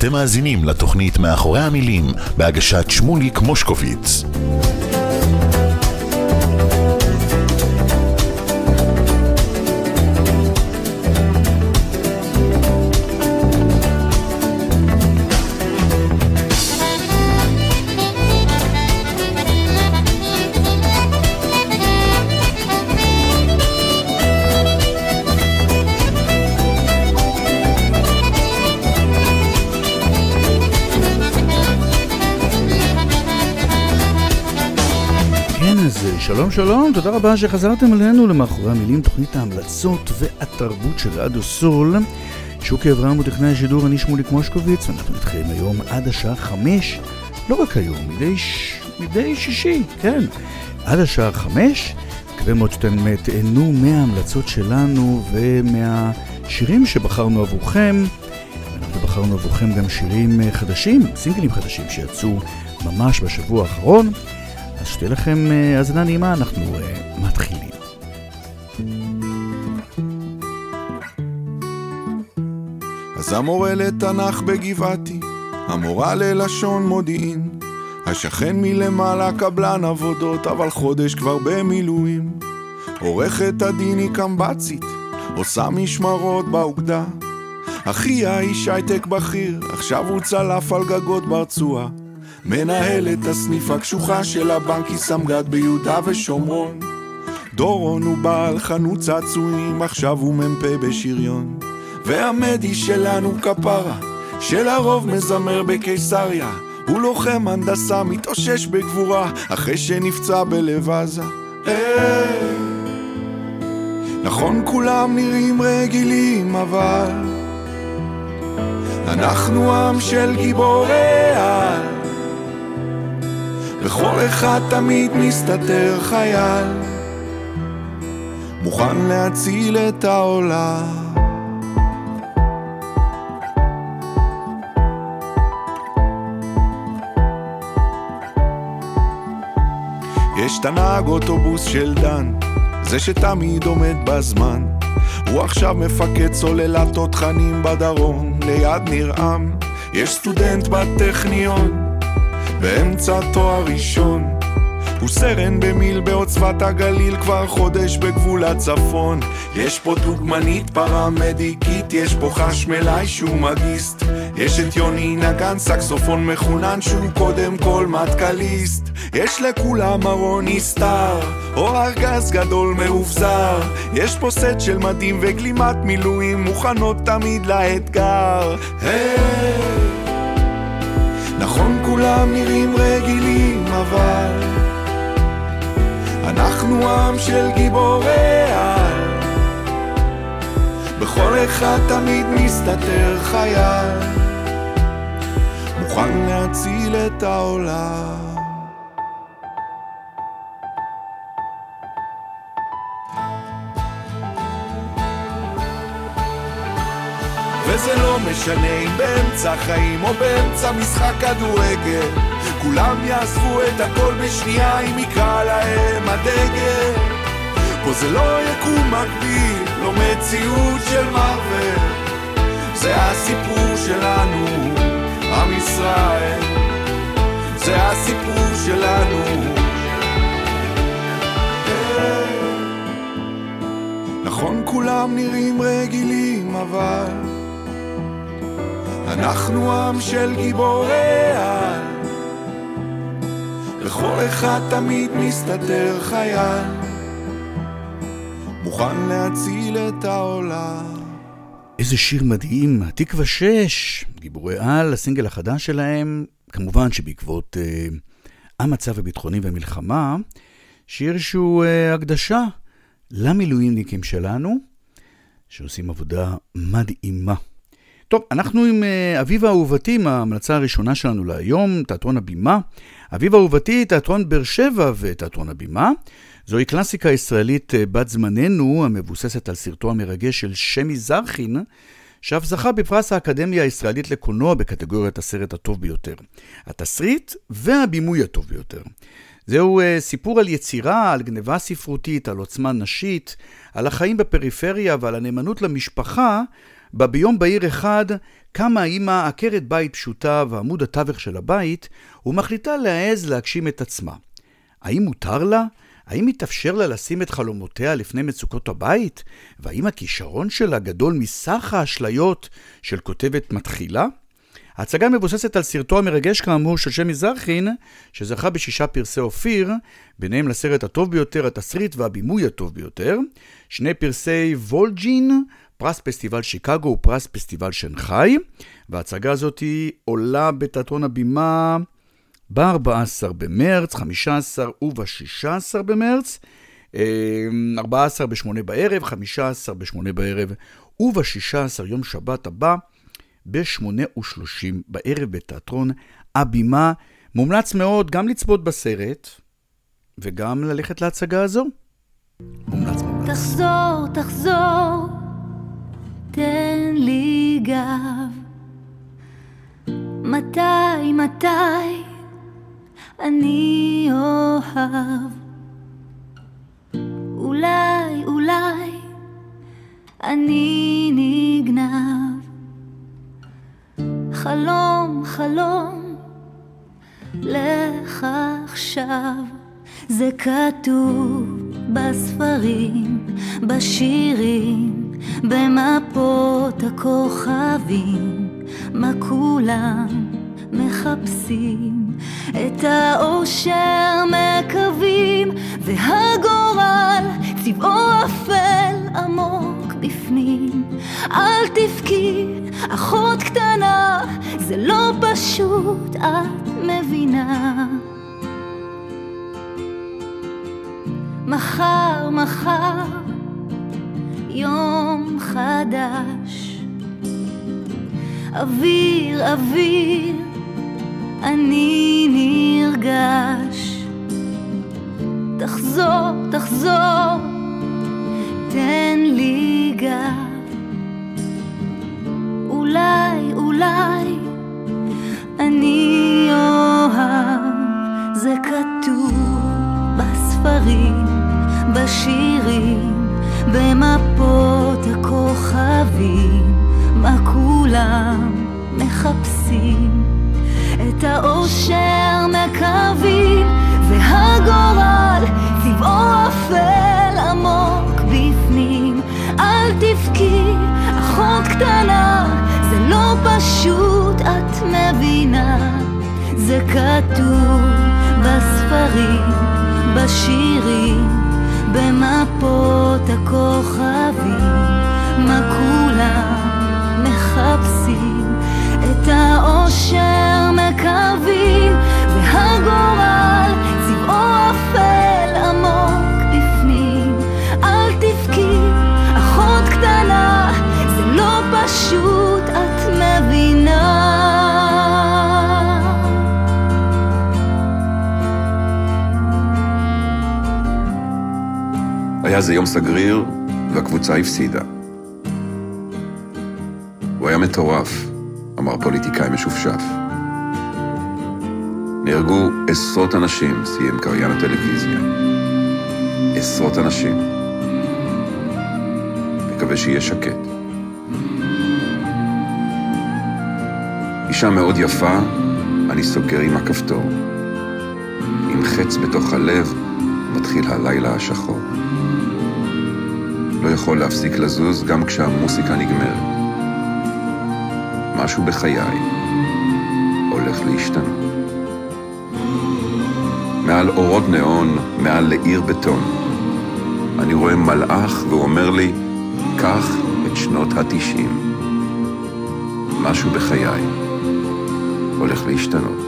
אתם מאזינים לתוכנית מאחורי המילים בהגשת שמוליק מושקוביץ. שלום שלום, תודה רבה שחזרתם אלינו למאחורי המילים, תוכנית ההמלצות והתרבות של רדיו סול. שוקי אברהם הוא טכנאי השידור, אני שמוליק מושקוביץ, ואנחנו נתחילים היום עד השעה חמש, לא רק היום, מדי, ש... מדי שישי, כן, עד השעה חמש. מקווה מאוד שאתם תהנו מההמלצות שלנו ומהשירים שבחרנו עבורכם. אנחנו בחרנו עבורכם גם שירים חדשים, סינגלים חדשים שיצאו ממש בשבוע האחרון. אז שתהיה לכם אה, האזנה נעימה, אנחנו uh, מתחילים. אז המורה לתנ"ך בגבעתי, המורה ללשון מודיעין, השכן מלמעלה קבלן עבודות, אבל חודש כבר במילואים. עורכת הדין היא קמב"צית, עושה משמרות באוגדה. אחיה איש הייטק בכיר, עכשיו הוא צלף על גגות ברצועה. מנהלת הסניף הקשוחה של הבנק היא סמג"ד ביהודה ושומרון. דורון הוא בעל חנות צעצועים, עכשיו הוא מ"פ בשריון. והמדי שלנו כפרה, שלרוב מזמר בקיסריה. הוא לוחם הנדסה, מתאושש בגבורה, אחרי שנפצע בלב עזה. אה, נכון כולם נראים רגילים, אבל אנחנו עם של גיבורי על. לכל אחד תמיד מסתתר חייל, מוכן להציל את העולם. יש את הנהג אוטובוס של דן, זה שתמיד עומד בזמן. הוא עכשיו מפקד סוללת תותחנים בדרום, ליד נרעם. יש סטודנט בטכניון, באמצע תואר ראשון. הוא סרן במיל בעוצבת הגליל כבר חודש בגבול הצפון. יש פה דוגמנית פרמדיקית, יש פה חשמלאי שהוא מגיסט. יש את יוני נגן סקסופון מחונן שהוא קודם כל מטכליסט. יש לכולם ארון נסתר, או ארגז גדול מאובזר. יש פה סט של מדים וגלימת מילואים מוכנות תמיד לאתגר. היי נכון כולם נראים רגילים אבל אנחנו עם של גיבורי על בכל אחד תמיד מסתתר חייל מוכן להציל את העולם וזה לא משנה אם באמצע חיים או באמצע משחק כדורגל. כולם יעזבו את הכל בשנייה אם יקרא להם הדגל. פה זה לא יקום מקביל, לא מציאות של מרוויל זה הסיפור שלנו, עם ישראל. זה הסיפור שלנו. נכון כולם נראים רגילים אבל אנחנו עם של גיבורי על. לכל אחד תמיד מסתתר חייל, מוכן להציל את העולם. איזה שיר מדהים, התקווה 6, גיבורי על, הסינגל החדש שלהם, כמובן שבעקבות אה, המצב הביטחוני והמלחמה, שיר שהוא אה, הקדשה למילואימניקים שלנו, שעושים עבודה מדהימה. טוב, אנחנו עם uh, אביבה אהובתי, עם ההמלצה הראשונה שלנו להיום, תיאטרון הבימה. אביבה אהובתי, תיאטרון באר שבע ותיאטרון הבימה. זוהי קלאסיקה ישראלית uh, בת זמננו, המבוססת על סרטו המרגש של שמי זרחין, שאף זכה בפרס האקדמיה הישראלית לקולנוע בקטגוריית הסרט הטוב ביותר. התסריט והבימוי הטוב ביותר. זהו uh, סיפור על יצירה, על גניבה ספרותית, על עוצמה נשית, על החיים בפריפריה ועל הנאמנות למשפחה, בה ביום בהיר אחד קמה האמא עקרת בית פשוטה ועמוד התווך של הבית, ומחליטה להעז להגשים את עצמה. האם מותר לה? האם מתאפשר לה לשים את חלומותיה לפני מצוקות הבית? והאם הכישרון שלה גדול מסך האשליות של כותבת מתחילה? ההצגה מבוססת על סרטו המרגש כאמור של שם מזרחין, שזכה בשישה פרסי אופיר, ביניהם לסרט הטוב ביותר, התסריט והבימוי הטוב ביותר, שני פרסי וולג'ין, פרס פסטיבל שיקגו ופרס פסטיבל שנגחאי, וההצגה הזאת עולה בתיאטרון הבימה ב-14 במרץ, 15 וב-16 במרץ, 14 ב-8 בערב, 15 ב-8 בערב וב-16 יום שבת הבא. ב-8.30 בערב בתיאטרון הבימה. מומלץ מאוד גם לצפות בסרט וגם ללכת להצגה הזו. מומלץ מומלץ. תחזור, תחזור, תן לי גב. מתי, מתי אני אוהב? אולי, אולי אני נגנב. חלום, חלום, לך עכשיו. זה כתוב בספרים, בשירים, במפות הכוכבים, מה כולם מחפשים. את האושר מקווים, והגורל צבעו אפל עמוק בפנים. אל תבכי, אחות קטנה, זה לא פשוט, את מבינה. מחר, מחר, יום חדש. אוויר, אוויר, אני נרגש. תחזור, תחזור, תן לי גב. אולי, אולי, אני אוהב. זה כתוב בספרים, בשירים, במפות הכוכבים, מה כולם מחפשים. את האושר מקווים, והגורל צבעו אפל עמוק בפנים. אל תבכי, אחות קטנה, זה לא פשוט, את מבינה. זה כתוב בספרים, בשירים, במפות הכוכבים, מה כולם מחפשים. את האושר מקווים, והגורל זה יום סגריר, והקבוצה הפסידה. הוא היה מטורף, אמר פוליטיקאי משופשף. נהרגו עשרות אנשים, סיים קריין הטלוויזיה. עשרות אנשים. מקווה שיהיה שקט. אישה מאוד יפה, אני סוגר עם הכפתור. עם חץ בתוך הלב, מתחיל הלילה השחור. לא יכול להפסיק לזוז גם כשהמוסיקה נגמרת. משהו בחיי הולך להשתנות. מעל אורות ניאון, מעל לעיר בטון, אני רואה מלאך והוא אומר לי, קח את שנות התשעים. משהו בחיי הולך להשתנות.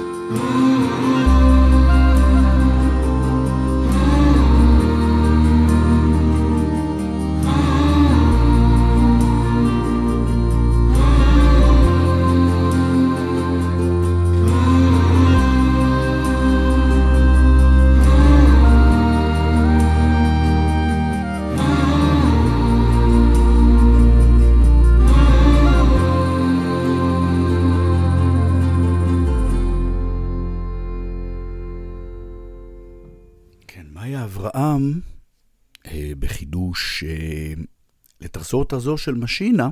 לתרסות הזו של משינה,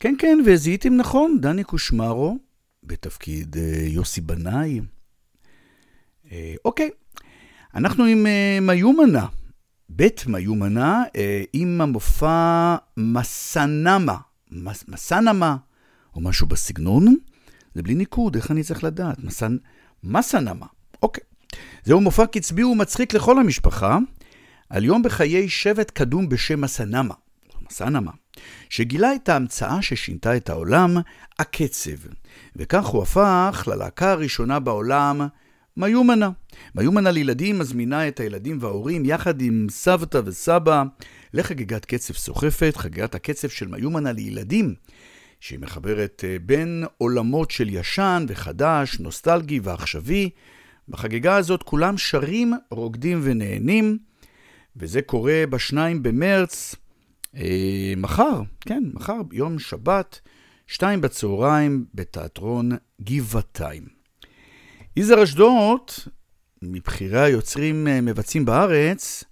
כן, כן, וזיהיתם נכון, דני קושמרו, בתפקיד אה, יוסי בנאי. אה, אוקיי, אנחנו עם אה, מיומנה, בית מיומנה, עם המופע מסנמה, מס, מסנמה, או משהו בסגנון. זה בלי ניקוד, איך אני צריך לדעת? מסנ... מסנמה, אוקיי. זהו מופע קצבי ומצחיק לכל המשפחה, על יום בחיי שבט קדום בשם מסנמה, מסנמה, שגילה את ההמצאה ששינתה את העולם, הקצב, וכך הוא הפך ללהקה הראשונה בעולם, מיומנה. מיומנה לילדים מזמינה את הילדים וההורים יחד עם סבתא וסבא לחגיגת קצב סוחפת, חגיגת הקצב של מיומנה לילדים, שהיא מחברת אה, בין עולמות של ישן וחדש, נוסטלגי ועכשווי. בחגיגה הזאת כולם שרים, רוקדים ונהנים, וזה קורה בשניים במרץ, אה, מחר, כן, מחר, יום שבת, שתיים בצהריים, בתיאטרון גבעתיים. יזהר אשדוד, מבכירי היוצרים אה, מבצעים בארץ,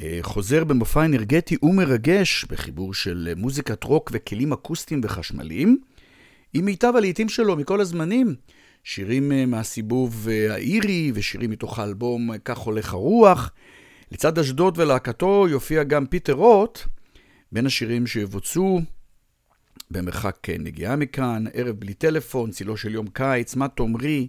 אה, חוזר במופע אנרגטי ומרגש בחיבור של מוזיקת רוק וכלים אקוסטיים וחשמליים, עם מיטב הלעיתים שלו מכל הזמנים. שירים מהסיבוב האירי ושירים מתוך האלבום "כך הולך הרוח". לצד אשדוד ולהקתו יופיע גם פיטר רוט, בין השירים שיבוצעו במרחק נגיעה מכאן, ערב בלי טלפון, צילו של יום קיץ, מה תאמרי,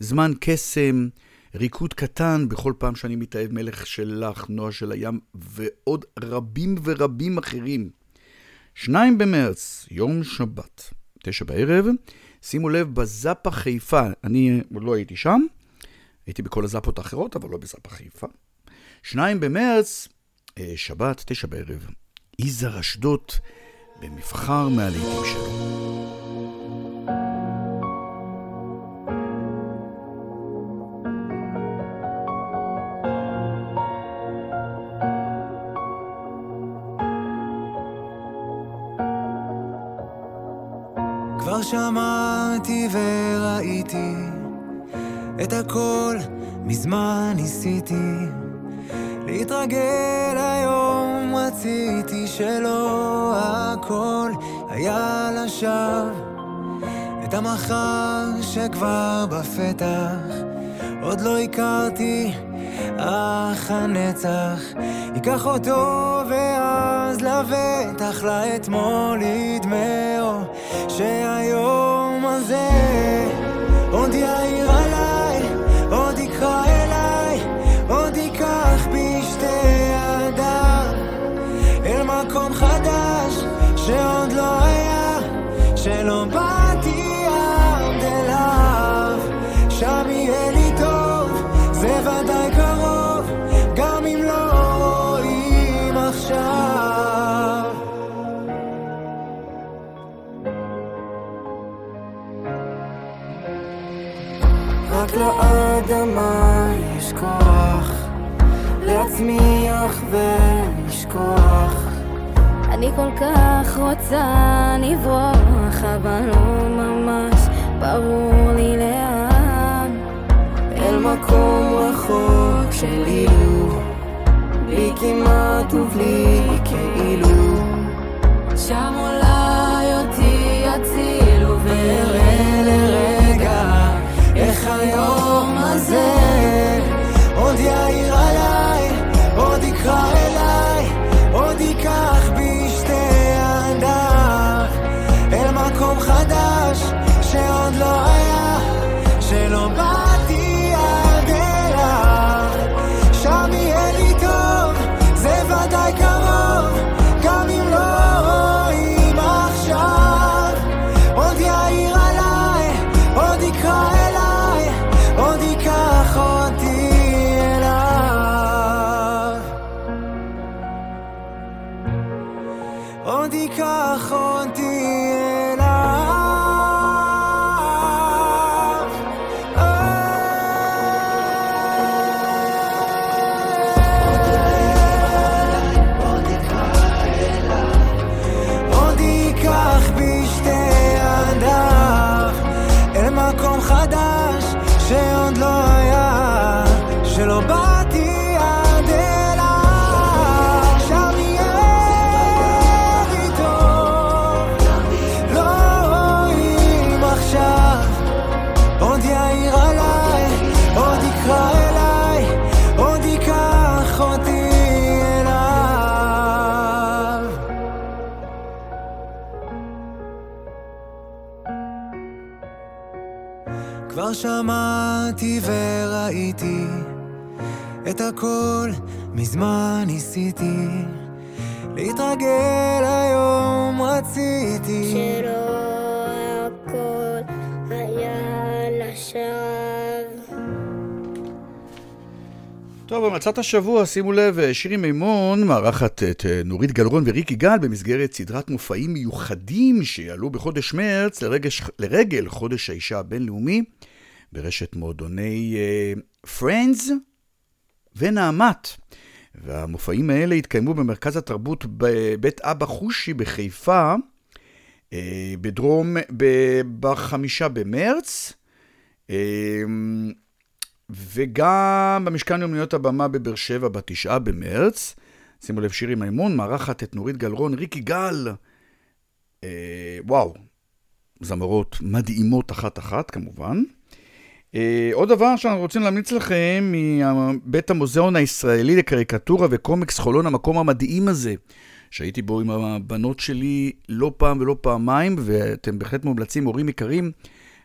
זמן קסם, ריקוד קטן, בכל פעם שאני מתאהב מלך שלך, נועה של הים, ועוד רבים ורבים אחרים. שניים במרץ, יום שבת, תשע בערב, שימו לב, בזאפה חיפה, אני לא הייתי שם, הייתי בכל הזאפות האחרות, אבל לא בזאפה חיפה. שניים במרץ, אה, שבת, תשע בערב, יזהר אשדות במבחר מהלעיתים שלו. כבר שמעתי וראיתי את הכל מזמן ניסיתי להתרגל היום רציתי שלא הכל היה לשווא. את המחר שכבר בפתח עוד לא הכרתי אך הנצח. ייקח אותו ואז לבטח לאתמול ידמעו שהיום הזה עוד יאיר עליי שלא באתי עד אליו. שם יהיה לי טוב זה ודאי קרוב גם אם לא רואים עכשיו. רק לאדמה יש כוח להצמיח ולשכוח אני כל כך רוצה לברוח, אבל לא ממש ברור לי לאן. אל מקום רחוק של אילו בלי כמעט ובלי כאילו שם אולי אותי יצילו ואראה לרגע איך היום הזה עוד יאיר כבר שמעתי וראיתי את הכל מזמן ניסיתי להתרגל היום רציתי שלא הכל היה לשווא. טוב, במצאת השבוע, שימו לב, שירי מימון מארחת את אה, נורית גלרון וריק יגאל במסגרת סדרת מופעים מיוחדים שיעלו בחודש מרץ לרגש, לרגל חודש האישה הבינלאומי ברשת מועדוני פרנדס uh, ונעמת. והמופעים האלה התקיימו במרכז התרבות בבית אבא חושי בחיפה, אה, בדרום, בחמישה במרץ, אה, וגם במשכן יומניות הבמה בבאר שבע בתשעה במרץ. שימו לב, שירי מימון, מארחת את נורית גלרון, ריקי גל. אה, וואו, זמרות מדהימות אחת-אחת כמובן. אה, עוד דבר שאנחנו רוצים להמליץ לכם מבית המוזיאון הישראלי לקריקטורה וקומיקס חולון, המקום המדהים הזה, שהייתי בו עם הבנות שלי לא פעם ולא פעמיים, ואתם בהחלט מומלצים, הורים יקרים,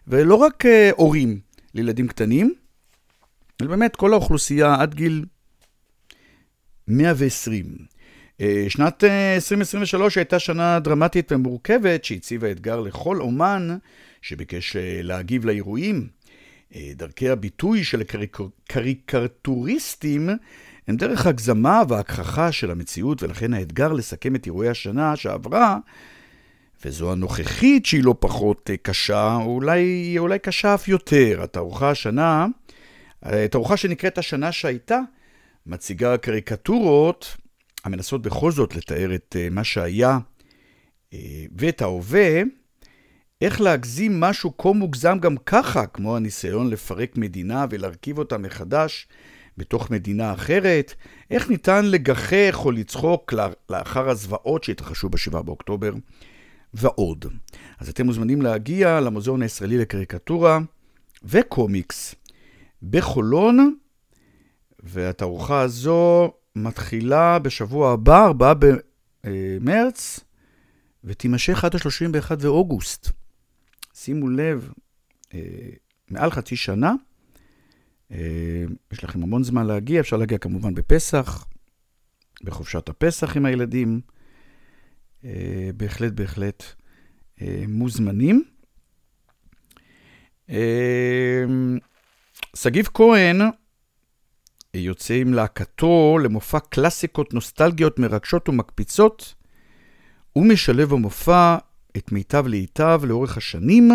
ולא רק אה, הורים לילדים קטנים, אלא באמת כל האוכלוסייה עד גיל 120. אה, שנת 2023 הייתה שנה דרמטית ומורכבת שהציבה אתגר לכל אומן שביקש להגיב לאירועים. אה, דרכי הביטוי של הקריקטוריסטים הם דרך הגזמה והגחכה של המציאות, ולכן האתגר לסכם את אירועי השנה שעברה, וזו הנוכחית שהיא לא פחות אה, קשה, אולי, היא אולי קשה אף יותר. התערוכה השנה, אה, התערוכה שנקראת השנה שהייתה, מציגה קריקטורות המנסות בכל זאת לתאר את מה שהיה ואת ההווה, איך להגזים משהו כה מוגזם גם ככה, כמו הניסיון לפרק מדינה ולהרכיב אותה מחדש בתוך מדינה אחרת? איך ניתן לגחך או לצחוק לאחר הזוועות שהתרחשו ב-7 באוקטובר? ועוד. אז אתם מוזמנים להגיע למוזיאון הישראלי לקריקטורה וקומיקס בחולון, והתערוכה הזו מתחילה בשבוע הבא, 4 במרץ, ותימשך עד ה-31 באוגוסט. שימו לב, אה, מעל חצי שנה, אה, יש לכם המון זמן להגיע, אפשר להגיע כמובן בפסח, בחופשת הפסח עם הילדים, אה, בהחלט בהחלט אה, מוזמנים. אה, שגיב כהן יוצא עם להקתו למופע קלאסיקות נוסטלגיות מרגשות ומקפיצות. הוא משלב במופע את מיטב להיטב לאורך השנים,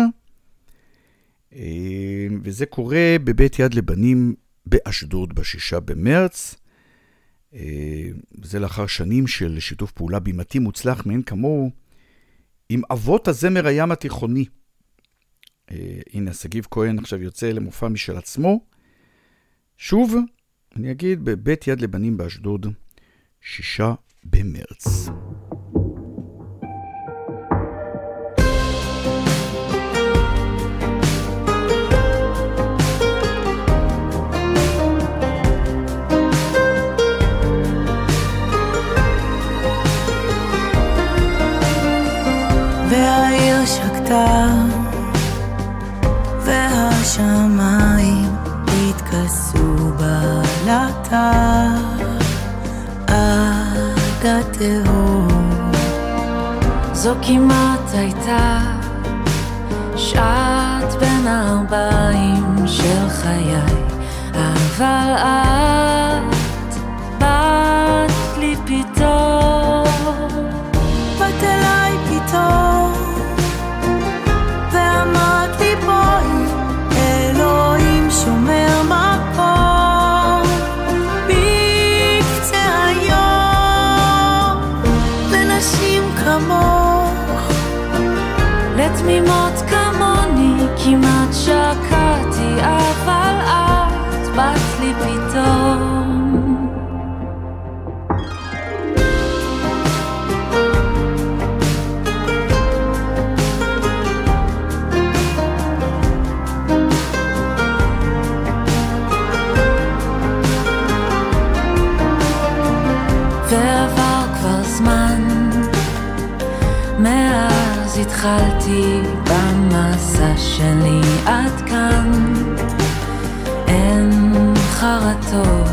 אה, וזה קורה בבית יד לבנים באשדוד בשישה במרץ. אה, זה לאחר שנים של שיתוף פעולה בימתי מוצלח מאין כמוהו עם אבות הזמר הים התיכוני. אה, הנה, שגיב כהן עכשיו יוצא למופע משל עצמו. שוב, אני אגיד, בבית יד לבנים באשדוד, שישה במרץ. והעיר שקטה, והשמיים התכסו בלטה עד התהום. זו כמעט הייתה שעת בין הארבעים של חיי, אבל את התחלתי במסע שלי עד כאן, אין חרטות.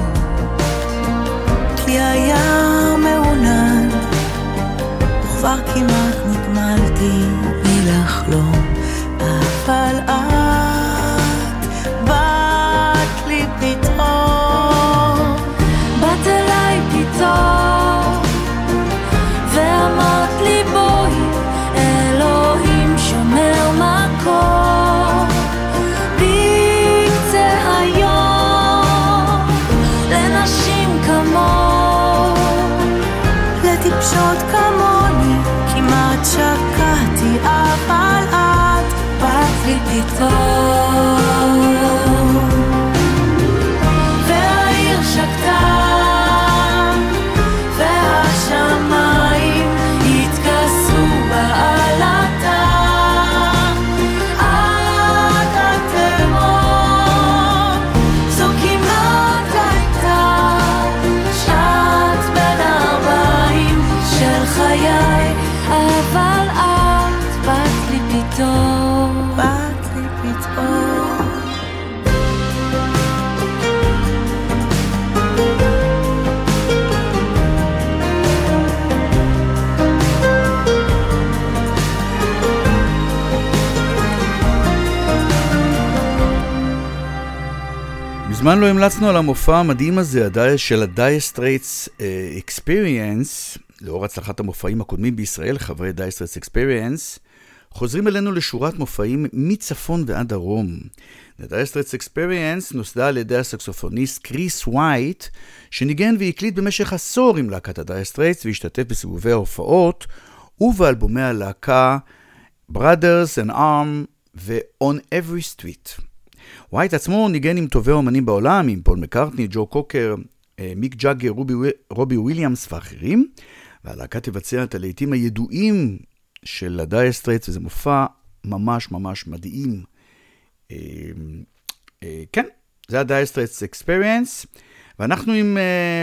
כי היה מעונן, וכבר כמעט נגמלתי מלחלום, אבל את באת לי פתאום. באת אליי פתאום, באת מזמן לא המלצנו על המופע המדהים הזה של ה-Dire Experience, לאור הצלחת המופעים הקודמים בישראל, חברי Dire Experience, חוזרים אלינו לשורת מופעים מצפון ועד דרום. ה-Dire Experience נוסדה על ידי הסקסופוניסט קריס וייט, שניגן והקליט במשך עשור עם להקת ה-Dire והשתתף בסיבובי ההופעות ובאלבומי הלהקה Brothers and Arm ו-On Every Street. ווייט עצמו ניגן עם טובי האומנים בעולם, עם פול מקארטני, ג'ו קוקר, אה, מיק ג'אגר, רובי, רובי וויליאמס ואחרים, והלהקה תבצע את הלהיטים הידועים של הדייר סטרייטס, וזה מופע ממש ממש מדהים. אה, אה, כן, זה ה Dire Straits Experience, ואנחנו עם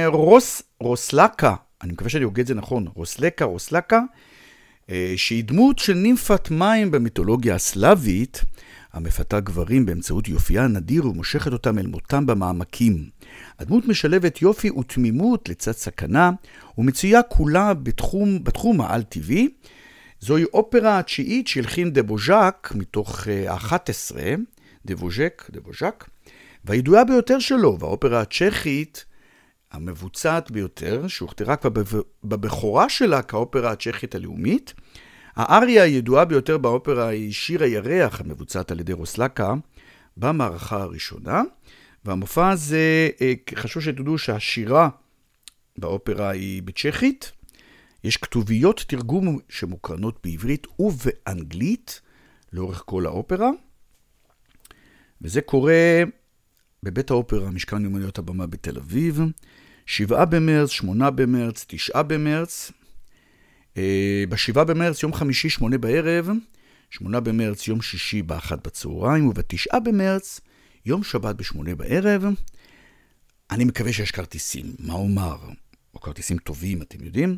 רוס, רוסלקה, אני מקווה שאני הוגה את זה נכון, רוסלקה, רוסלקה, שהיא דמות של נימפת מים במיתולוגיה הסלאבית, המפתה גברים באמצעות יופייה הנדיר ומושכת אותם אל מותם במעמקים. הדמות משלבת יופי ותמימות לצד סכנה, ומצויה כולה בתחום, בתחום העל-טבעי. זוהי אופרה התשיעית שהלחין דבוז'ק מתוך אה, ה-11, דבוז'ק, דבוז'ק, והידועה ביותר שלו, והאופרה הצ'כית המבוצעת ביותר, שהוכתרה כבר בב- בבכורה שלה כאופרה הצ'כית הלאומית. האריה הידועה ביותר באופרה היא שיר הירח, המבוצעת על ידי רוסלקה, במערכה הראשונה. והמופע הזה, אה, חשוב שתדעו שהשירה באופרה היא בצ'כית. יש כתוביות תרגום שמוקרנות בעברית ובאנגלית לאורך כל האופרה. וזה קורה בבית האופרה, משכן מיומנויות הבמה בתל אביב, שבעה במרץ, שמונה במרץ, תשעה במרץ. אה, בשבעה במרץ, יום חמישי, שמונה בערב, שמונה במרץ, יום שישי, באחת בצהריים, ובתשעה במרץ, יום שבת בשמונה בערב. אני מקווה שיש כרטיסים, מה אומר? או כרטיסים טובים, אתם יודעים,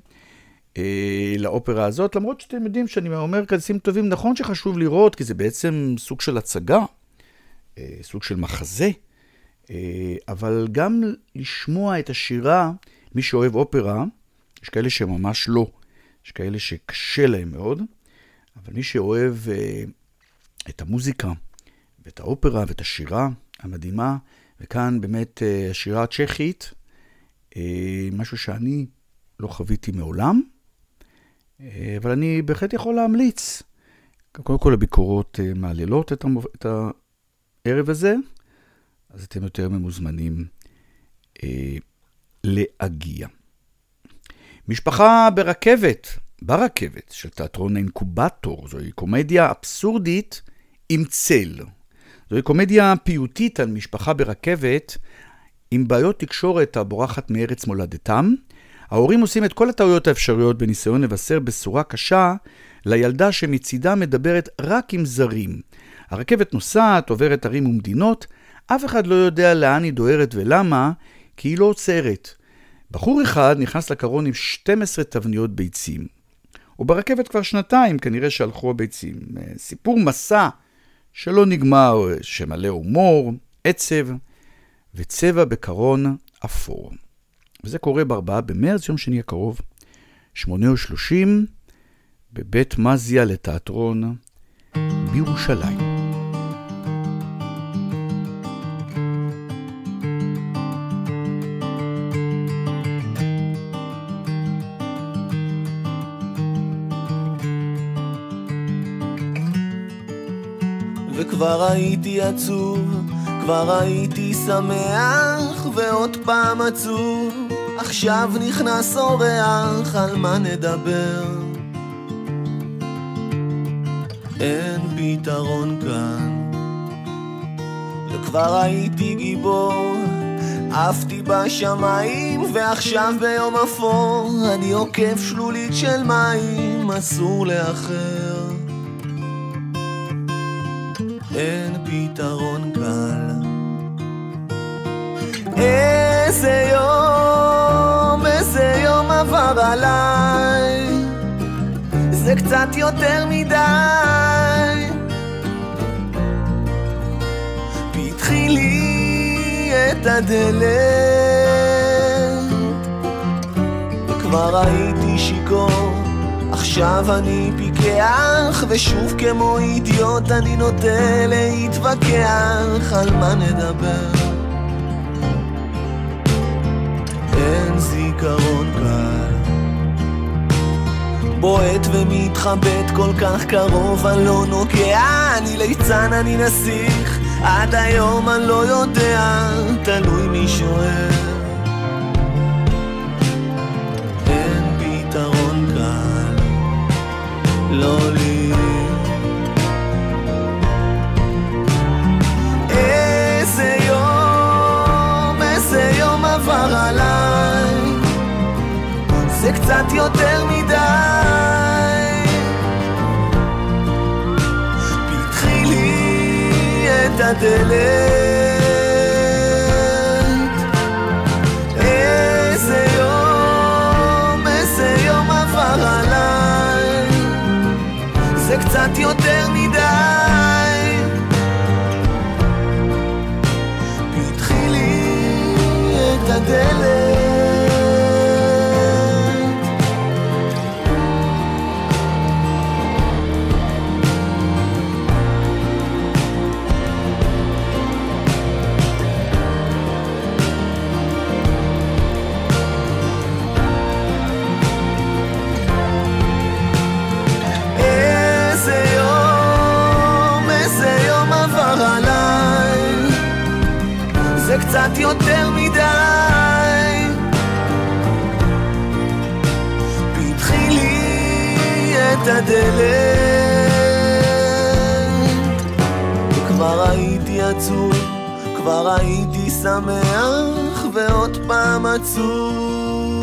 אה, לאופרה הזאת, למרות שאתם יודעים שאני אומר כרטיסים טובים, נכון שחשוב לראות, כי זה בעצם סוג של הצגה, אה, סוג של מחזה, אה, אבל גם לשמוע את השירה, מי שאוהב אופרה, יש כאלה שממש לא, יש כאלה שקשה להם מאוד, אבל מי שאוהב אה, את המוזיקה ואת האופרה ואת השירה המדהימה, וכאן באמת אה, השירה הצ'כית, אה, משהו שאני לא חוויתי מעולם, אה, אבל אני בהחלט יכול להמליץ. קודם כל הביקורות אה, מהללות את, המופ... את הערב הזה, אז אתם יותר ממוזמנים אה, להגיע. משפחה ברכבת, ברכבת, של תיאטרון האינקובטור, זוהי קומדיה אבסורדית עם צל. זוהי קומדיה פיוטית על משפחה ברכבת עם בעיות תקשורת הבורחת מארץ מולדתם. ההורים עושים את כל הטעויות האפשריות בניסיון לבשר בשורה קשה לילדה שמצידה מדברת רק עם זרים. הרכבת נוסעת, עוברת ערים ומדינות, אף אחד לא יודע לאן היא דוהרת ולמה, כי היא לא עוצרת. בחור אחד נכנס לקרון עם 12 תבניות ביצים. וברכבת כבר שנתיים כנראה שהלכו הביצים. סיפור מסע שלא נגמר, שמלא הומור, עצב וצבע בקרון אפור. וזה קורה בארבעה במרץ, יום שני הקרוב, שמונה ושלושים, בבית מזיה לתיאטרון בירושלים. וכבר הייתי עצוב, כבר הייתי שמח, ועוד פעם עצוב, עכשיו נכנס אורח, על מה נדבר? אין פתרון כאן, וכבר הייתי גיבור, עפתי בשמיים, ועכשיו ביום אפור, אני עוקף שלולית של מים, אסור לאחר. אין פתרון קל. איזה יום, איזה יום עבר עליי, זה קצת יותר מדי. פתחי לי את הדלת, וכבר הייתי שיכור. עכשיו אני פיקח, ושוב כמו אידיוט אני נוטה להתווכח, על מה נדבר? אין זיכרון קל. בועט ומתחבט כל כך קרוב, אני לא נוגע, אני ליצן, אני נסיך, עד היום אני לא יודע, תלוי מי שואל. לא לי. איזה יום, איזה יום עבר עליי, זה קצת יותר מדי. פתחי לי את הדלת הדלת כבר הייתי עצוב, כבר הייתי שמח ועוד פעם עצוב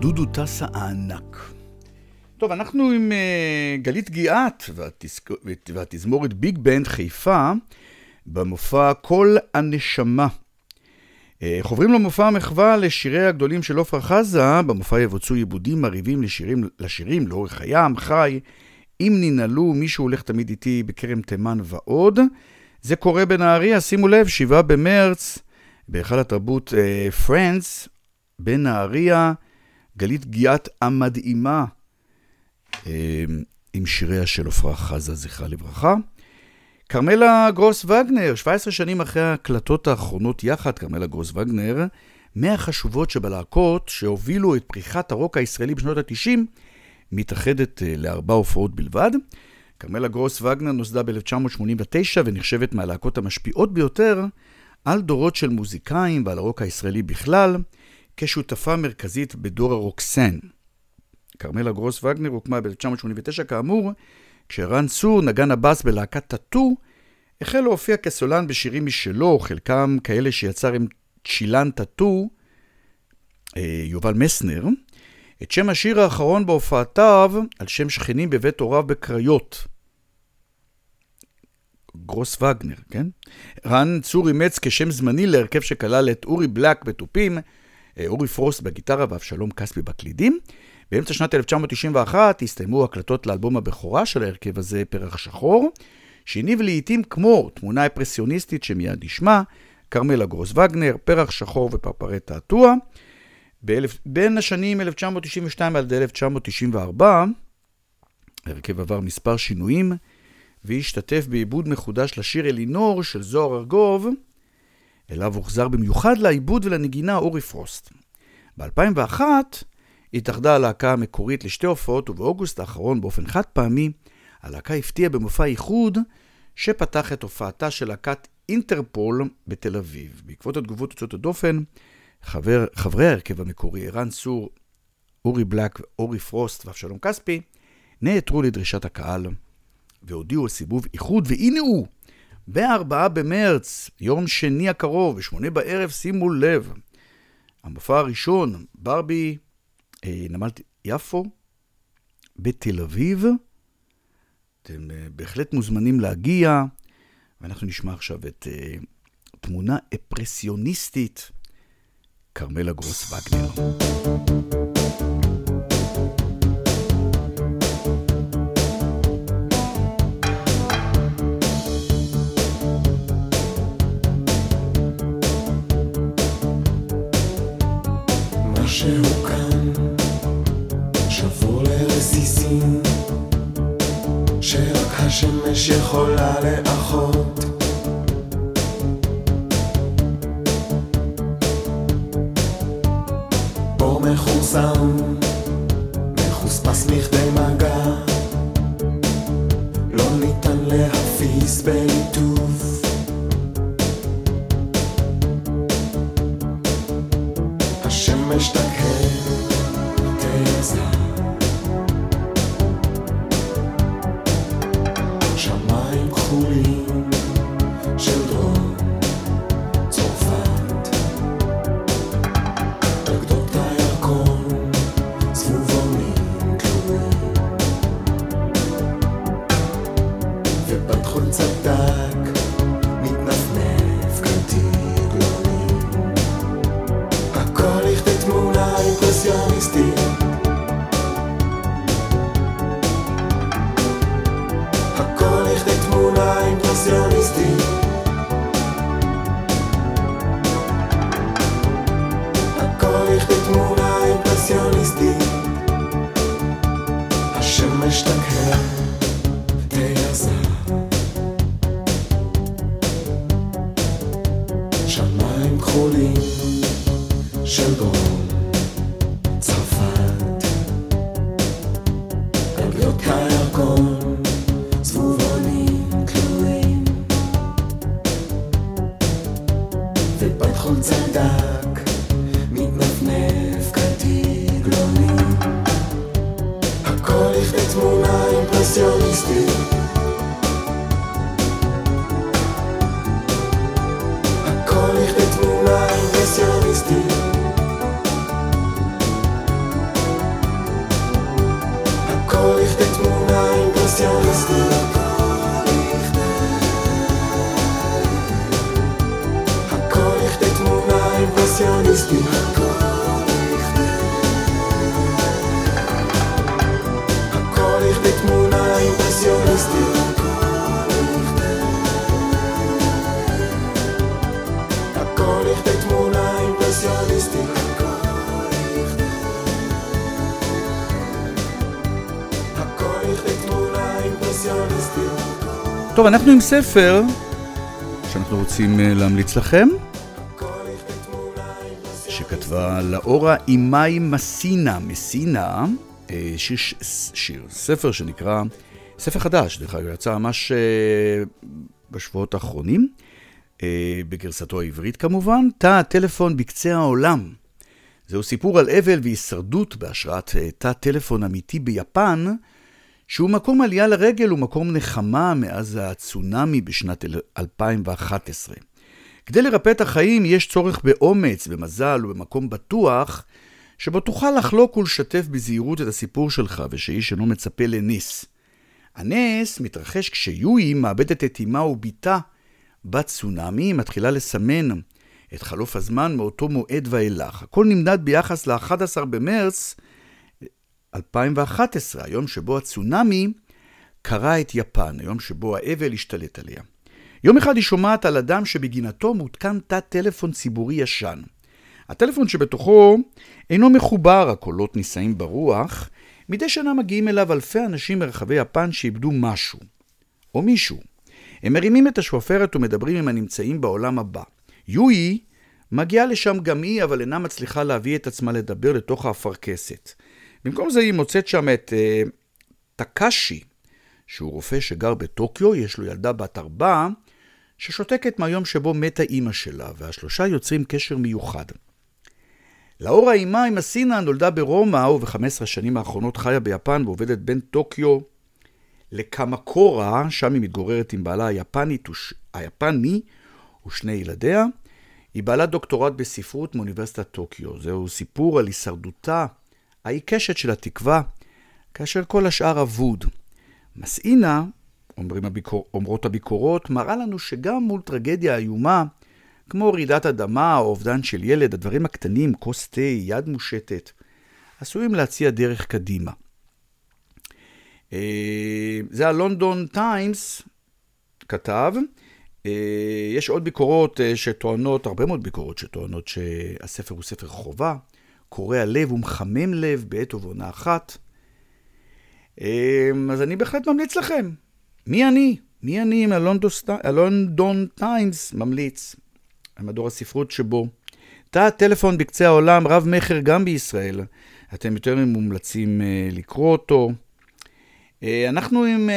דודו טסה הענק טוב, אנחנו עם uh, גלית גיאת והתזמורת ביג בנד חיפה. במופע "כל הנשמה". אה, חוברים למופע המחווה לשירי הגדולים של עפרה חזה, במופע יבוצעו עיבודים מרהיבים לשירים, לשירים לאורך הים, חי, אם ננעלו, מישהו הולך תמיד איתי בכרם תימן ועוד. זה קורה בנהריה, שימו לב, 7 במרץ, בהיכל התרבות פרנדס, uh, בנהריה, גלית גיאת המדהימה, uh, עם שיריה של עפרה חזה, זכרה לברכה. כרמלה גרוס וגנר, 17 שנים אחרי ההקלטות האחרונות יחד, כרמלה גרוס וגנר, מהחשובות שבלהקות שהובילו את פריחת הרוק הישראלי בשנות ה-90, מתאחדת אה, לארבע הופעות בלבד. כרמלה גרוס וגנר נוסדה ב-1989 ונחשבת מהלהקות המשפיעות ביותר על דורות של מוזיקאים ועל הרוק הישראלי בכלל, כשותפה מרכזית בדור הרוקסן. כרמלה גרוס וגנר הוקמה ב-1989 כאמור, כשרן צור, נגן הבאס בלהקת טאטו, החל להופיע כסולן בשירים משלו, חלקם כאלה שיצר עם צ'לן טאטו, אה, יובל מסנר. את שם השיר האחרון בהופעתיו על שם שכנים בבית הוריו בקריות. גרוס וגנר, כן? רן צור אימץ כשם זמני להרכב שכלל את אורי בלק בתופים, אה, אורי פרוסט בגיטרה ואבשלום כספי בקלידים. באמצע שנת 1991 הסתיימו הקלטות לאלבום הבכורה של ההרכב הזה, פרח שחור, שהניב לעיתים כמו תמונה אפרסיוניסטית שמיד נשמע, כרמלה גרוס וגנר, פרח שחור ופרפרי תעתוע. באלף, בין השנים 1992 עד 1994, ההרכב עבר מספר שינויים, והשתתף בעיבוד מחודש לשיר אלינור של זוהר ארגוב, אליו הוחזר במיוחד לעיבוד ולנגינה אורי פרוסט. ב-2001 התאחדה הלהקה המקורית לשתי הופעות, ובאוגוסט האחרון, באופן חד פעמי, הלהקה הפתיעה במופע איחוד שפתח את הופעתה של להקת אינטרפול בתל אביב. בעקבות התגובות יוצאות הדופן, חבר, חברי ההרכב המקורי, ערן צור, אורי בלק, אורי פרוסט ואבשלום כספי, נעתרו לדרישת הקהל והודיעו על סיבוב איחוד, והנה הוא, ב-4 במרץ, יום שני הקרוב, ב-8 בערב, שימו לב, המופע הראשון, ברבי, נמל יפו, בתל אביב. אתם אה, בהחלט מוזמנים להגיע, ואנחנו נשמע עכשיו את אה, תמונה אפרסיוניסטית, כרמלה גרוס וגנר. השמש יכולה לאחות. אור מכורסם טוב, אנחנו עם ספר שאנחנו רוצים אה, להמליץ לכם, שכתבה לאורה אימאי מסינה, מסינה, אה, שיר, שיר, ספר שנקרא, ספר חדש, דרך אגב, יצא ממש אה, בשבועות האחרונים, בגרסתו העברית כמובן, תא הטלפון בקצה העולם. זהו סיפור על אבל והישרדות בהשראת תא טלפון אמיתי ביפן, שהוא מקום עלייה לרגל ומקום נחמה מאז הצונאמי בשנת 2011. כדי לרפא את החיים יש צורך באומץ, במזל ובמקום בטוח, שבו תוכל לחלוק ולשתף בזהירות את הסיפור שלך, ושאיש אינו מצפה לנס. הנס מתרחש כשיואי מאבדת את אמה ובתה בצונאמי, היא מתחילה לסמן את חלוף הזמן מאותו מועד ואילך. הכל נמדד ביחס ל-11 במרץ 2011, היום שבו הצונאמי קרע את יפן, היום שבו האבל השתלט עליה. יום אחד היא שומעת על אדם שבגינתו מותקן תא טלפון ציבורי ישן. הטלפון שבתוכו אינו מחובר, הקולות נישאים ברוח. מדי שנה מגיעים אליו אלפי אנשים מרחבי יפן שאיבדו משהו, או מישהו. הם מרימים את השופרת ומדברים עם הנמצאים בעולם הבא. יואי מגיעה לשם גם היא, אבל אינה מצליחה להביא את עצמה לדבר לתוך האפרכסת. במקום זה היא מוצאת שם את uh, טקאשי, שהוא רופא שגר בטוקיו, יש לו ילדה בת ארבע, ששותקת מהיום שבו מתה אימא שלה, והשלושה יוצרים קשר מיוחד. לאור האימה עם הסינה נולדה ברומא, וב-15 השנים האחרונות חיה ביפן ועובדת בין טוקיו לקמקורה, שם היא מתגוררת עם בעלה היפנית, היפני ושני ילדיה. היא בעלת דוקטורט בספרות מאוניברסיטת טוקיו. זהו סיפור על הישרדותה העיקשת של התקווה, כאשר כל השאר אבוד. מסעינה, הביקור, אומרות הביקורות, מראה לנו שגם מול טרגדיה איומה, כמו רעידת אדמה או אובדן של ילד, הדברים הקטנים, כוס תה, יד מושטת, עשויים להציע דרך קדימה. אה, זה הלונדון טיימס כתב, אה, יש עוד ביקורות אה, שטוענות, הרבה מאוד ביקורות שטוענות שהספר הוא ספר חובה, קורע לב ומחמם לב בעת ובעונה אחת. אז אני בהחלט ממליץ לכם. מי אני? מי אני אם הלונדון טיימס ממליץ? המדור הספרות שבו. תא טלפון בקצה העולם, רב מכר גם בישראל. אתם יותר מומלצים לקרוא אותו. אנחנו עם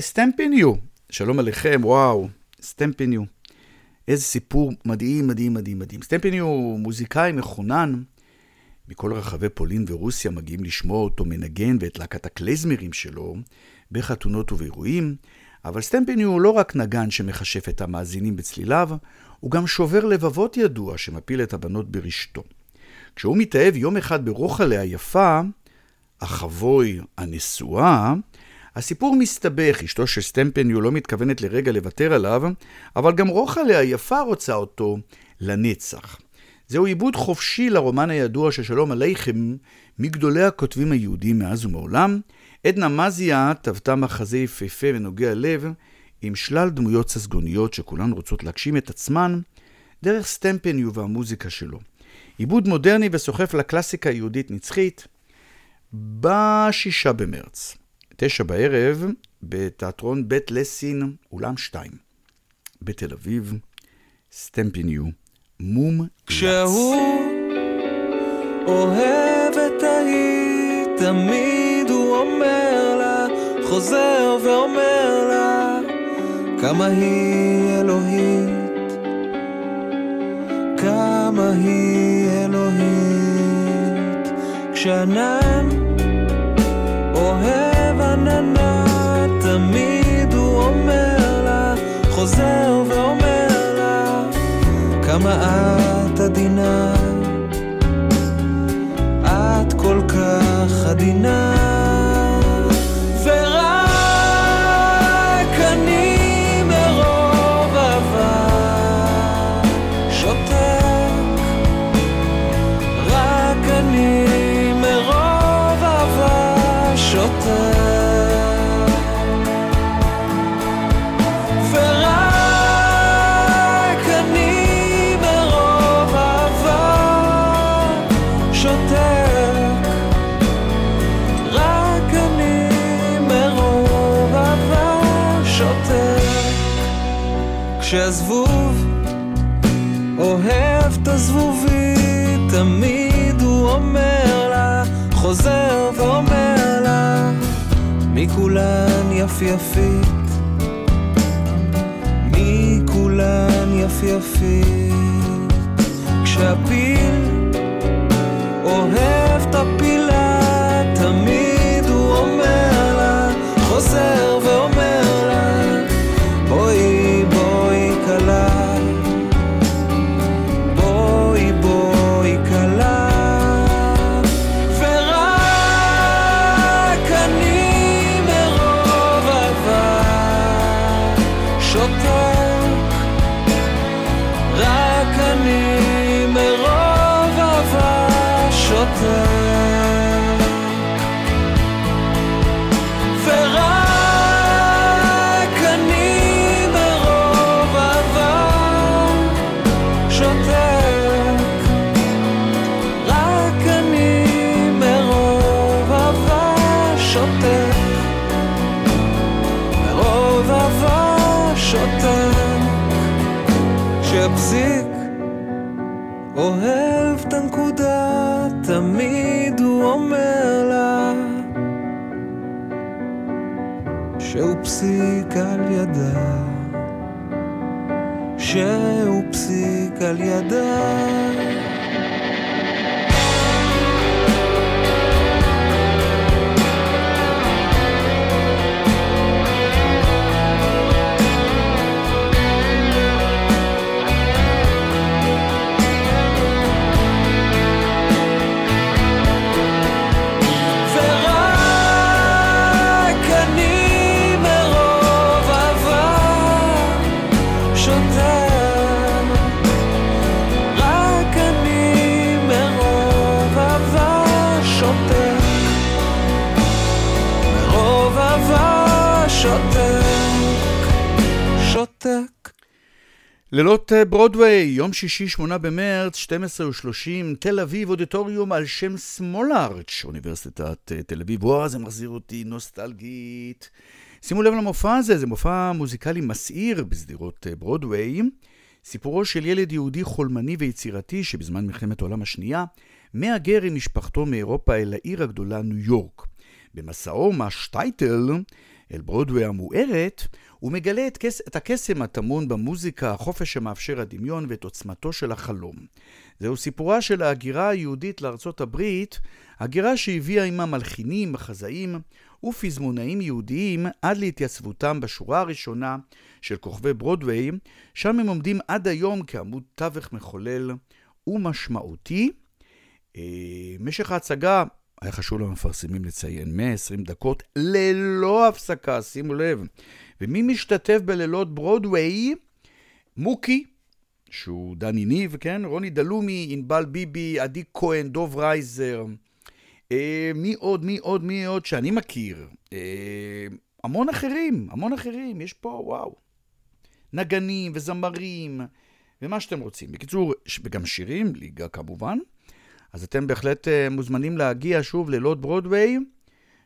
סטמפניו. שלום עליכם, וואו. סטמפניו. איזה סיפור מדהים, מדהים, מדהים, מדהים. סטמפניו הוא מוזיקאי מחונן. מכל רחבי פולין ורוסיה מגיעים לשמוע אותו מנגן ואת להקת הקלייזמרים שלו בחתונות ובאירועים, אבל סטמפניו הוא לא רק נגן שמכשף את המאזינים בצליליו, הוא גם שובר לבבות ידוע שמפיל את הבנות ברשתו. כשהוא מתאהב יום אחד ברוחלה היפה, החבוי הנשואה, הסיפור מסתבך, אשתו של סטמפניו לא מתכוונת לרגע לוותר עליו, אבל גם רוחלה היפה רוצה אותו לנצח. זהו עיבוד חופשי לרומן הידוע של שלום עליכם, מגדולי הכותבים היהודים מאז ומעולם. עדנה מזיה טבתה מחזה יפהפה ונוגע לב, עם שלל דמויות ססגוניות שכולן רוצות להגשים את עצמן, דרך סטמפניו והמוזיקה שלו. עיבוד מודרני וסוחף לקלאסיקה היהודית נצחית, בשישה במרץ. תשע בערב, בתיאטרון בית לסין, אולם שתיים. בתל אביב, סטמפיניו, מום. כשהוא אוהב את ההיא, תמיד הוא אומר לה, חוזר ואומר לה, כמה היא אלוהית, כמה היא אלוהית. כשענן אוהב עננה, תמיד הוא אומר לה, חוזר ואומר כמה את עדינה, את כל כך עדינה. יפייפית, מכולן יפייפית. כשהפיל אוהב לילות אה, ברודוויי, יום שישי, שמונה במרץ, 12 ו-30, תל אביב, אודיטוריום על שם סמולארץ', אוניברסיטת אה, תל אביב. וואו, זה מחזיר אותי נוסטלגית. שימו לב למופע הזה, זה מופע מוזיקלי מסעיר בסדירות אה, ברודוויי. סיפורו של ילד יהודי חולמני ויצירתי שבזמן מלחמת העולם השנייה מהגר עם משפחתו מאירופה אל העיר הגדולה ניו יורק. במסעו מהשטייטל אל ברודוויי המוארת, הוא מגלה את, כס, את הקסם הטמון במוזיקה, החופש שמאפשר הדמיון ואת עוצמתו של החלום. זהו סיפורה של ההגירה היהודית לארצות הברית, הגירה שהביאה עימה מלחינים, מחזאים ופזמונאים יהודיים עד להתייצבותם בשורה הראשונה של כוכבי ברודוויי, שם הם עומדים עד היום כעמוד תווך מחולל ומשמעותי. אה, משך ההצגה היה חשוב למפרסמים לציין 120 דקות ללא הפסקה, שימו לב. ומי משתתף בלילות ברודוויי? מוקי, שהוא דני ניב, כן? רוני דלומי, ענבל ביבי, עדי כהן, דוב רייזר. אה, מי עוד, מי עוד, מי עוד שאני מכיר? אה, המון אחרים, המון אחרים. יש פה, וואו. נגנים וזמרים ומה שאתם רוצים. בקיצור, וגם שירים, ליגה כמובן. אז אתם בהחלט אה, מוזמנים להגיע שוב לילות ברודוויי.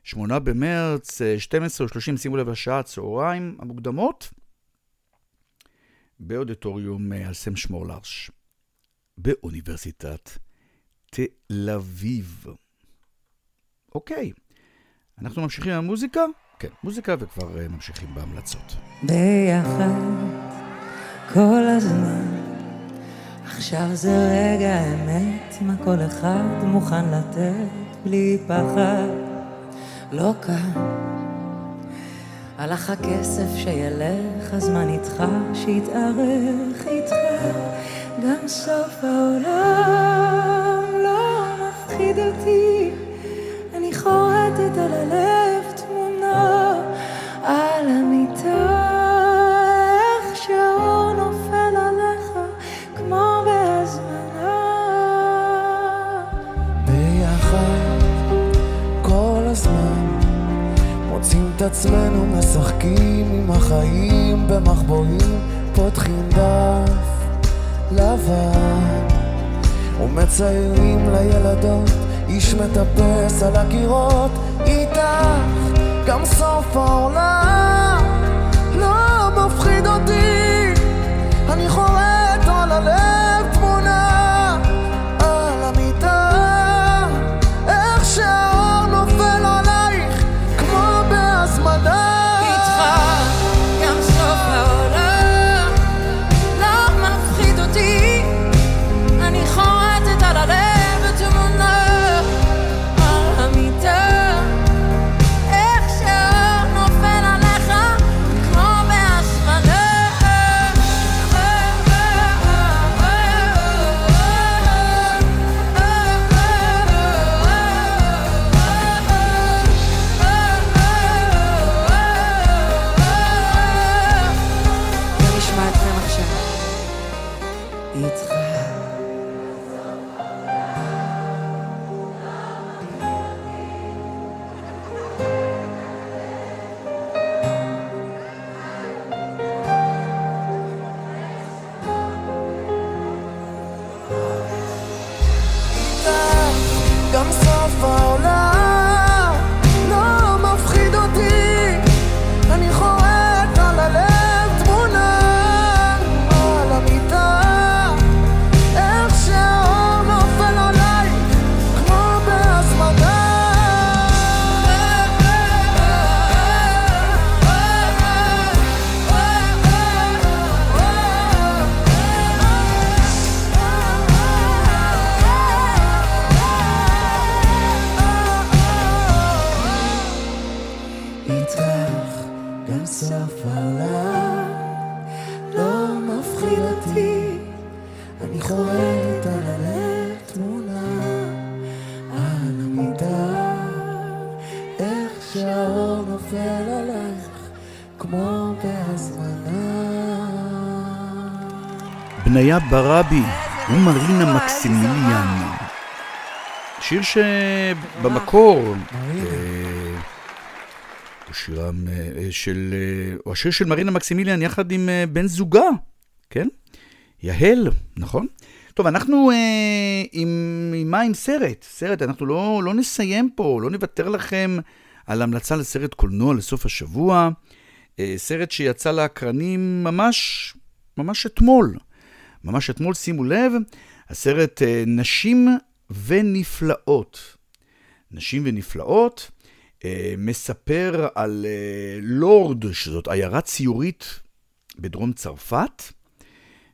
8 במרץ, 12 או 30, שימו לב לשעה, צהריים המוקדמות, באודיטוריום על שם שמורלרש, באוניברסיטת תל אביב. אוקיי, אנחנו ממשיכים עם המוזיקה? כן, מוזיקה וכבר uh, ממשיכים בהמלצות. ביחד, כל הזמן, עכשיו זה רגע האמת, מה כל אחד מוכן לתת בלי פחד. לא קל. הלך הכסף שילך, הזמן איתך, שיתארך איתך. גם סוף העולם לא מפחיד אותי. עצמנו משחקים עם החיים במחבואים פותחים דף לבן ומציירים לילדות איש מטפס על הקירות איתך. גם סוף העולם לא מפחיד אותי אני חורט ברבי ומרינה מקסימיליאן. שיר שבמקור אה, הוא שירם אה, של, אה, או השיר של מרינה מקסימיליאן יחד עם בן זוגה, כן? יהל, נכון? טוב, אנחנו אה, עם, עם מה? עם סרט. סרט, אנחנו לא, לא נסיים פה, לא נוותר לכם על המלצה לסרט קולנוע לסוף השבוע. אה, סרט שיצא לאקרנים ממש, ממש אתמול. ממש אתמול, שימו לב, הסרט אה, נשים ונפלאות. נשים ונפלאות אה, מספר על אה, לורד, שזאת עיירה ציורית בדרום צרפת,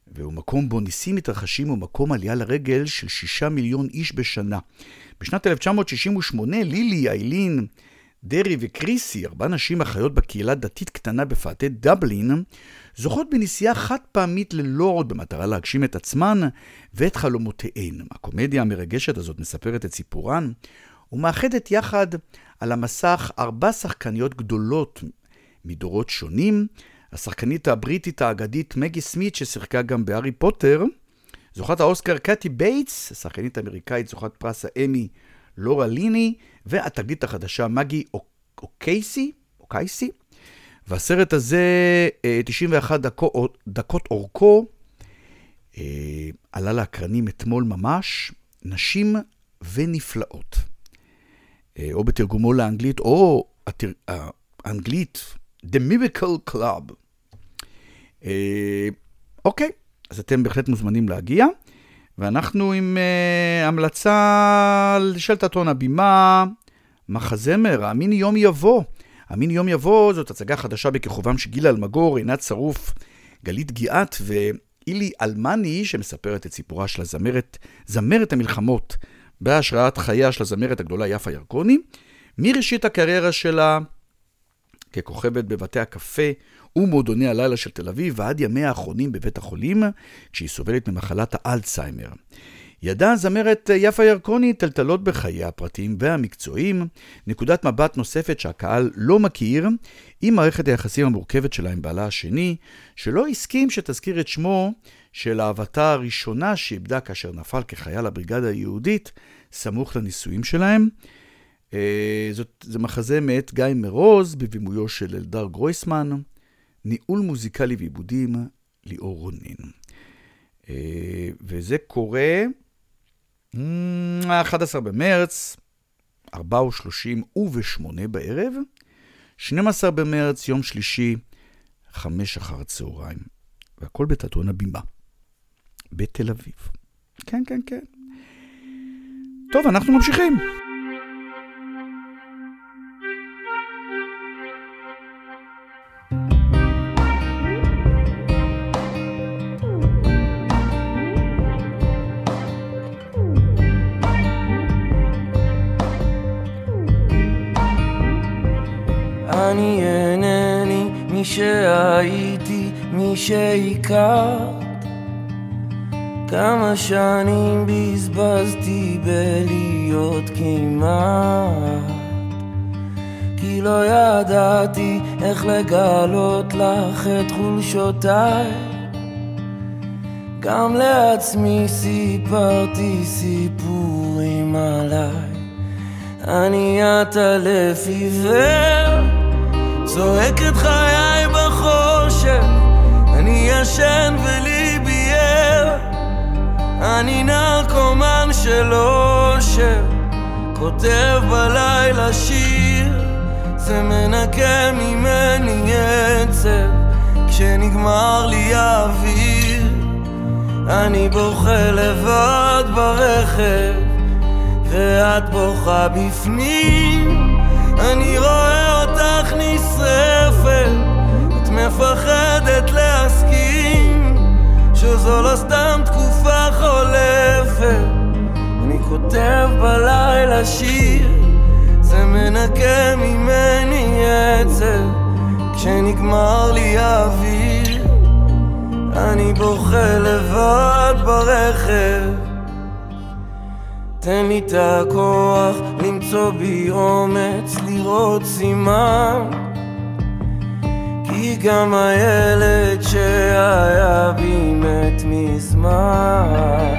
והוא מקום בו ניסים מתרחשים, הוא מקום עלייה לרגל של שישה מיליון איש בשנה. בשנת 1968, לילי, איילין, דרי וקריסי, ארבע נשים החיות בקהילה דתית קטנה בפאתי דבלין, זוכות בנסיעה חד פעמית ללורד במטרה להגשים את עצמן ואת חלומותיהן. הקומדיה המרגשת הזאת מספרת את סיפורן ומאחדת יחד על המסך ארבע שחקניות גדולות מדורות שונים. השחקנית הבריטית האגדית מגי סמית ששיחקה גם בהארי פוטר, זוכת האוסקר קאטי בייטס, השחקנית האמריקאית זוכת פרס האמי לורה ליני, והתגלית החדשה מגי אוקייסי, אוקייסי. והסרט הזה, 91 דקו, דקות אורכו, עלה לאקרנים אתמול ממש, נשים ונפלאות. או בתרגומו לאנגלית, או האנגלית, The Miracle Club. אוקיי, אז אתם בהחלט מוזמנים להגיע. ואנחנו עם uh, המלצה של תיאטרון הבימה, מחזמר, האמין יום יבוא. האמין יום יבוא זאת הצגה חדשה בכיכובם של גילה אלמגור, עינת שרוף, גלית גיאת ואילי אלמני, שמספרת את סיפורה של הזמרת, זמרת המלחמות, בהשראת חייה של הזמרת הגדולה יפה ירקוני, מראשית הקריירה שלה ככוכבת בבתי הקפה ומועדוני הלילה של תל אביב ועד ימיה האחרונים בבית החולים, כשהיא סובלת ממחלת האלצהיימר. ידעה הזמרת יפה ירקוני טלטלות בחייה הפרטיים והמקצועיים, נקודת מבט נוספת שהקהל לא מכיר, עם מערכת היחסים המורכבת שלה עם בעלה השני, שלא הסכים שתזכיר את שמו של אהבתה הראשונה שאיבדה כאשר נפל כחייל הבריגדה היהודית, סמוך לנישואים שלהם. זאת, זה מחזה מאת גיא מרוז, בבימויו של אלדר גרויסמן, ניהול מוזיקלי ועיבודים, ליאור רונין. וזה קורה 11 במרץ, 4 ו-30 וב-8 בערב, 12 במרץ, יום שלישי, 5 אחר הצהריים. והכל בתיאטרון הבימה, בתל אביב. כן, כן, כן. טוב, אנחנו ממשיכים. שהכרת. כמה שנים בזבזתי בלהיות כמעט. כי לא ידעתי איך לגלות לך את חולשותיי. גם לעצמי סיפרתי סיפורים עליי. אני עטלף עיוור, צועק את חיי בחושך, ישן וליבי ער, אני נרקומן של אושר, כותב בלילה שיר, זה מנקה ממני עצב, כשנגמר לי האוויר, אני בוכה לבד ברכב. ואת בוכה בפנים. אני רואה אותך נשרפת מפחדת להסכים שזו לא סתם תקופה חולפת. אני כותב בלילה שיר זה מנקה ממני עצב כשנגמר לי האוויר אני בוכה לבד ברכב. תן לי את הכוח למצוא בי אומץ לראות סימן כי גם הילד שהיה בי מת מזמן.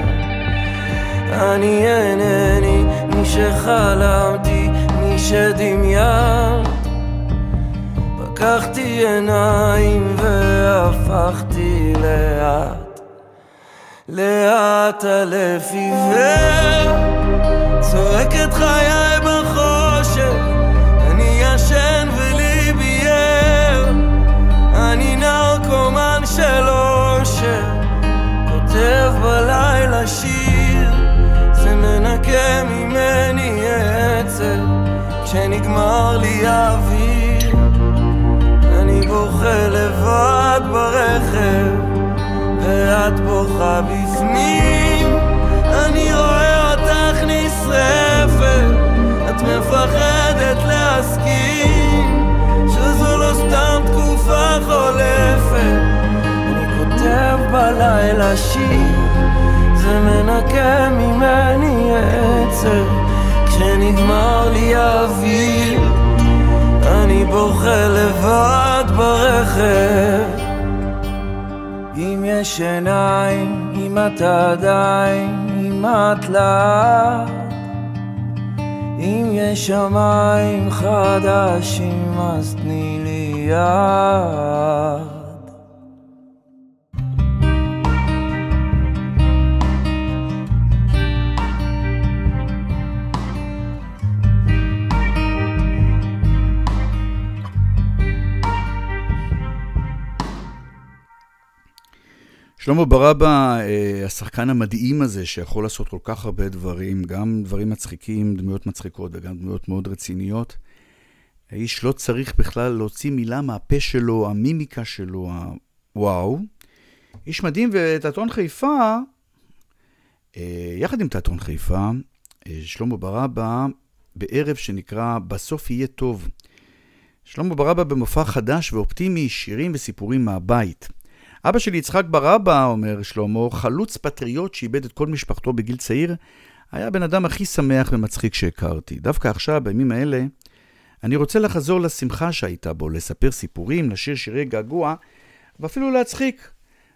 אני אינני מי שחלמתי, מי שדמיין פקחתי עיניים והפכתי לאט לאט אלף עיוור. צועק את חיי כותב בלילה שיר זה מנקה ממני עצב כשנגמר לי האוויר. בוכה לבד ברכב ואת בוכה בפנים. אני רואה אותך נשרפת את מפחדת להסכים שזו לא סתם תקופה חולפת. אני כותב בלילה שיר זה מנקה ממני עצב. כשנגמר לי האוויר אני בוכה לבד ברכב. אם יש עיניים, אם אתה עדיין, אם את לאט. אם יש שמיים חדשים אז תני לי יד שלמה ברבא, אה, השחקן המדהים הזה, שיכול לעשות כל כך הרבה דברים, גם דברים מצחיקים, דמויות מצחיקות וגם דמויות מאוד רציניות. האיש לא צריך בכלל להוציא מילה מהפה שלו, המימיקה שלו, הוואו. איש מדהים, ותיאטרון חיפה, אה, יחד עם תיאטרון חיפה, אה, שלמה ברבא, בערב שנקרא "בסוף יהיה טוב". שלמה ברבא במופע חדש ואופטימי, שירים וסיפורים מהבית. אבא שלי, יצחק ברבא, אומר שלמה, חלוץ פטריוט שאיבד את כל משפחתו בגיל צעיר, היה הבן אדם הכי שמח ומצחיק שהכרתי. דווקא עכשיו, בימים האלה, אני רוצה לחזור לשמחה שהייתה בו, לספר סיפורים, לשיר שירי געגוע, ואפילו להצחיק.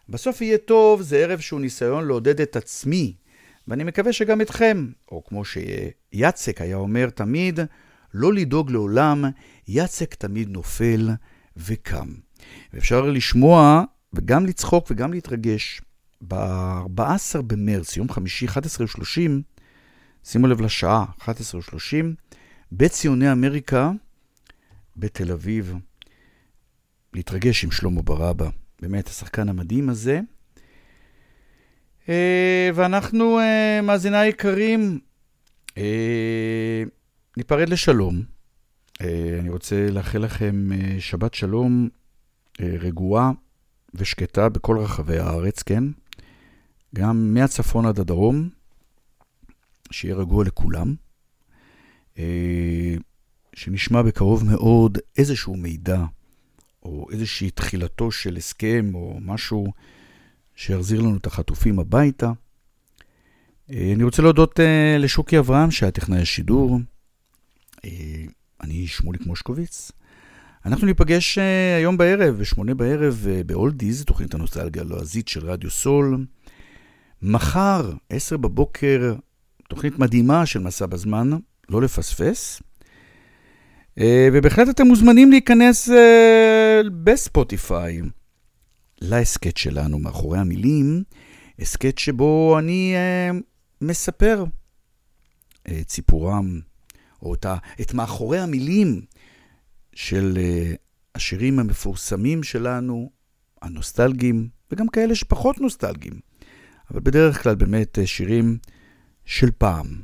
בסוף יהיה טוב, זה ערב שהוא ניסיון לעודד את עצמי, ואני מקווה שגם אתכם. או כמו שיצק היה אומר תמיד, לא לדאוג לעולם, יצק תמיד נופל וקם. ואפשר לשמוע וגם לצחוק וגם להתרגש. ב-14 במרץ, יום חמישי, 11:30, שימו לב לשעה, 11:30, בציוני אמריקה, בתל אביב. להתרגש עם שלמה ברבא, באמת השחקן המדהים הזה. אה, ואנחנו, אה, מאזיני היקרים, אה, ניפרד לשלום. אני רוצה לאחל לכם שבת שלום רגועה. ושקטה בכל רחבי הארץ, כן? גם מהצפון עד הדרום, שיהיה רגוע לכולם. אה, שנשמע בקרוב מאוד איזשהו מידע, או איזושהי תחילתו של הסכם, או משהו שיחזיר לנו את החטופים הביתה. אה, אני רוצה להודות אה, לשוקי אברהם, שהיה טכנאי השידור. אני שמוליק מושקוביץ. אנחנו ניפגש uh, היום בערב, בשמונה בערב, uh, באולדיז, תוכנית הנוסטלגיה הלועזית של רדיו סול. מחר, עשר בבוקר, תוכנית מדהימה של מסע בזמן, לא לפספס. Uh, ובהחלט אתם מוזמנים להיכנס בספוטיפיי להסכת שלנו, מאחורי המילים, הסכת שבו אני מספר את סיפורם, או את, ה, את מאחורי המילים של uh, השירים המפורסמים שלנו, הנוסטלגיים, וגם כאלה שפחות נוסטלגיים, אבל בדרך כלל באמת uh, שירים של פעם.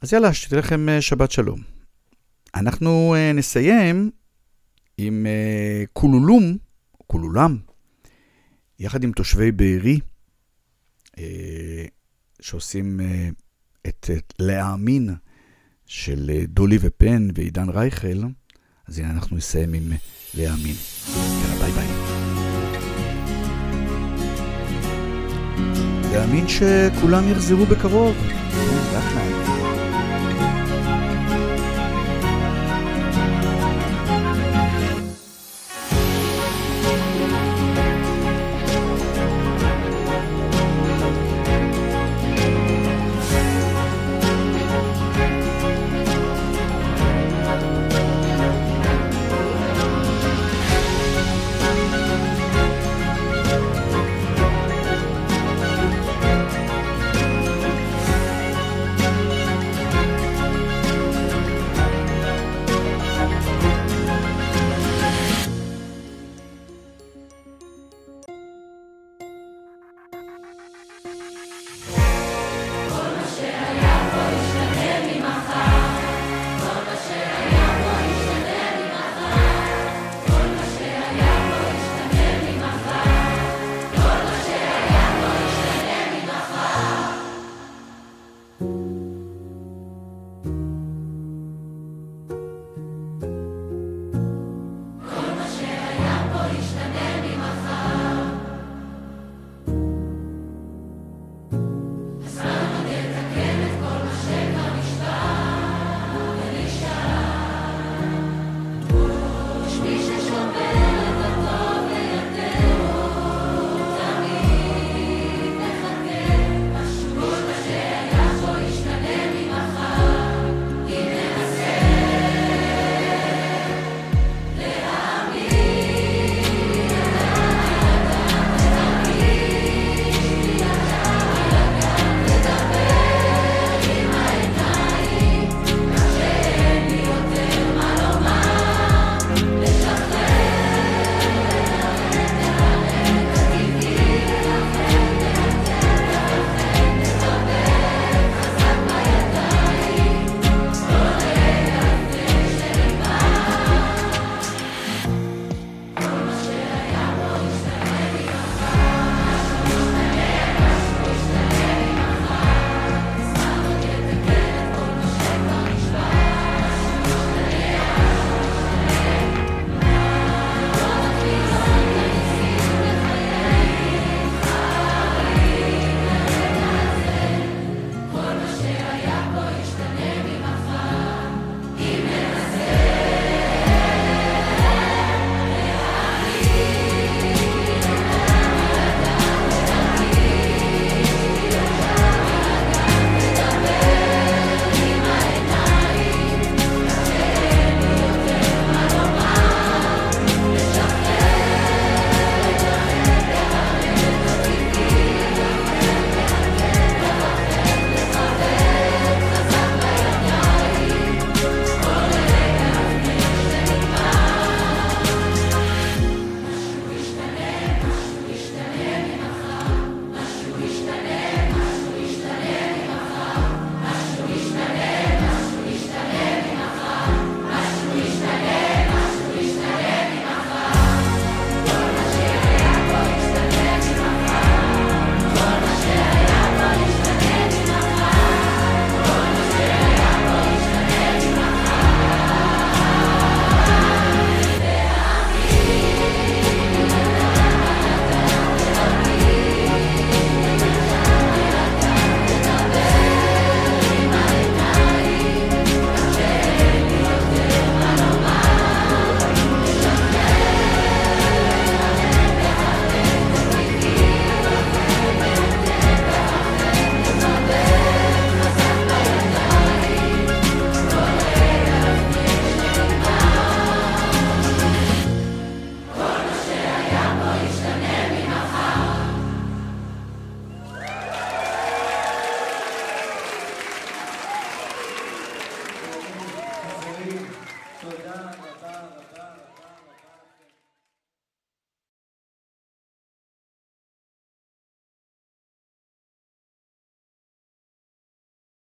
אז יאללה, שתהיה לכם uh, שבת שלום. אנחנו נסיים עם קולולום, קולולם, יחד עם תושבי בארי, שעושים את, את להאמין של אה, דולי ופן ועידן רייכל, אז הנה אנחנו נסיים עם להאמין. יאללה, ביי ביי. להאמין שכולם יחזרו בקרוב. רק להאמין.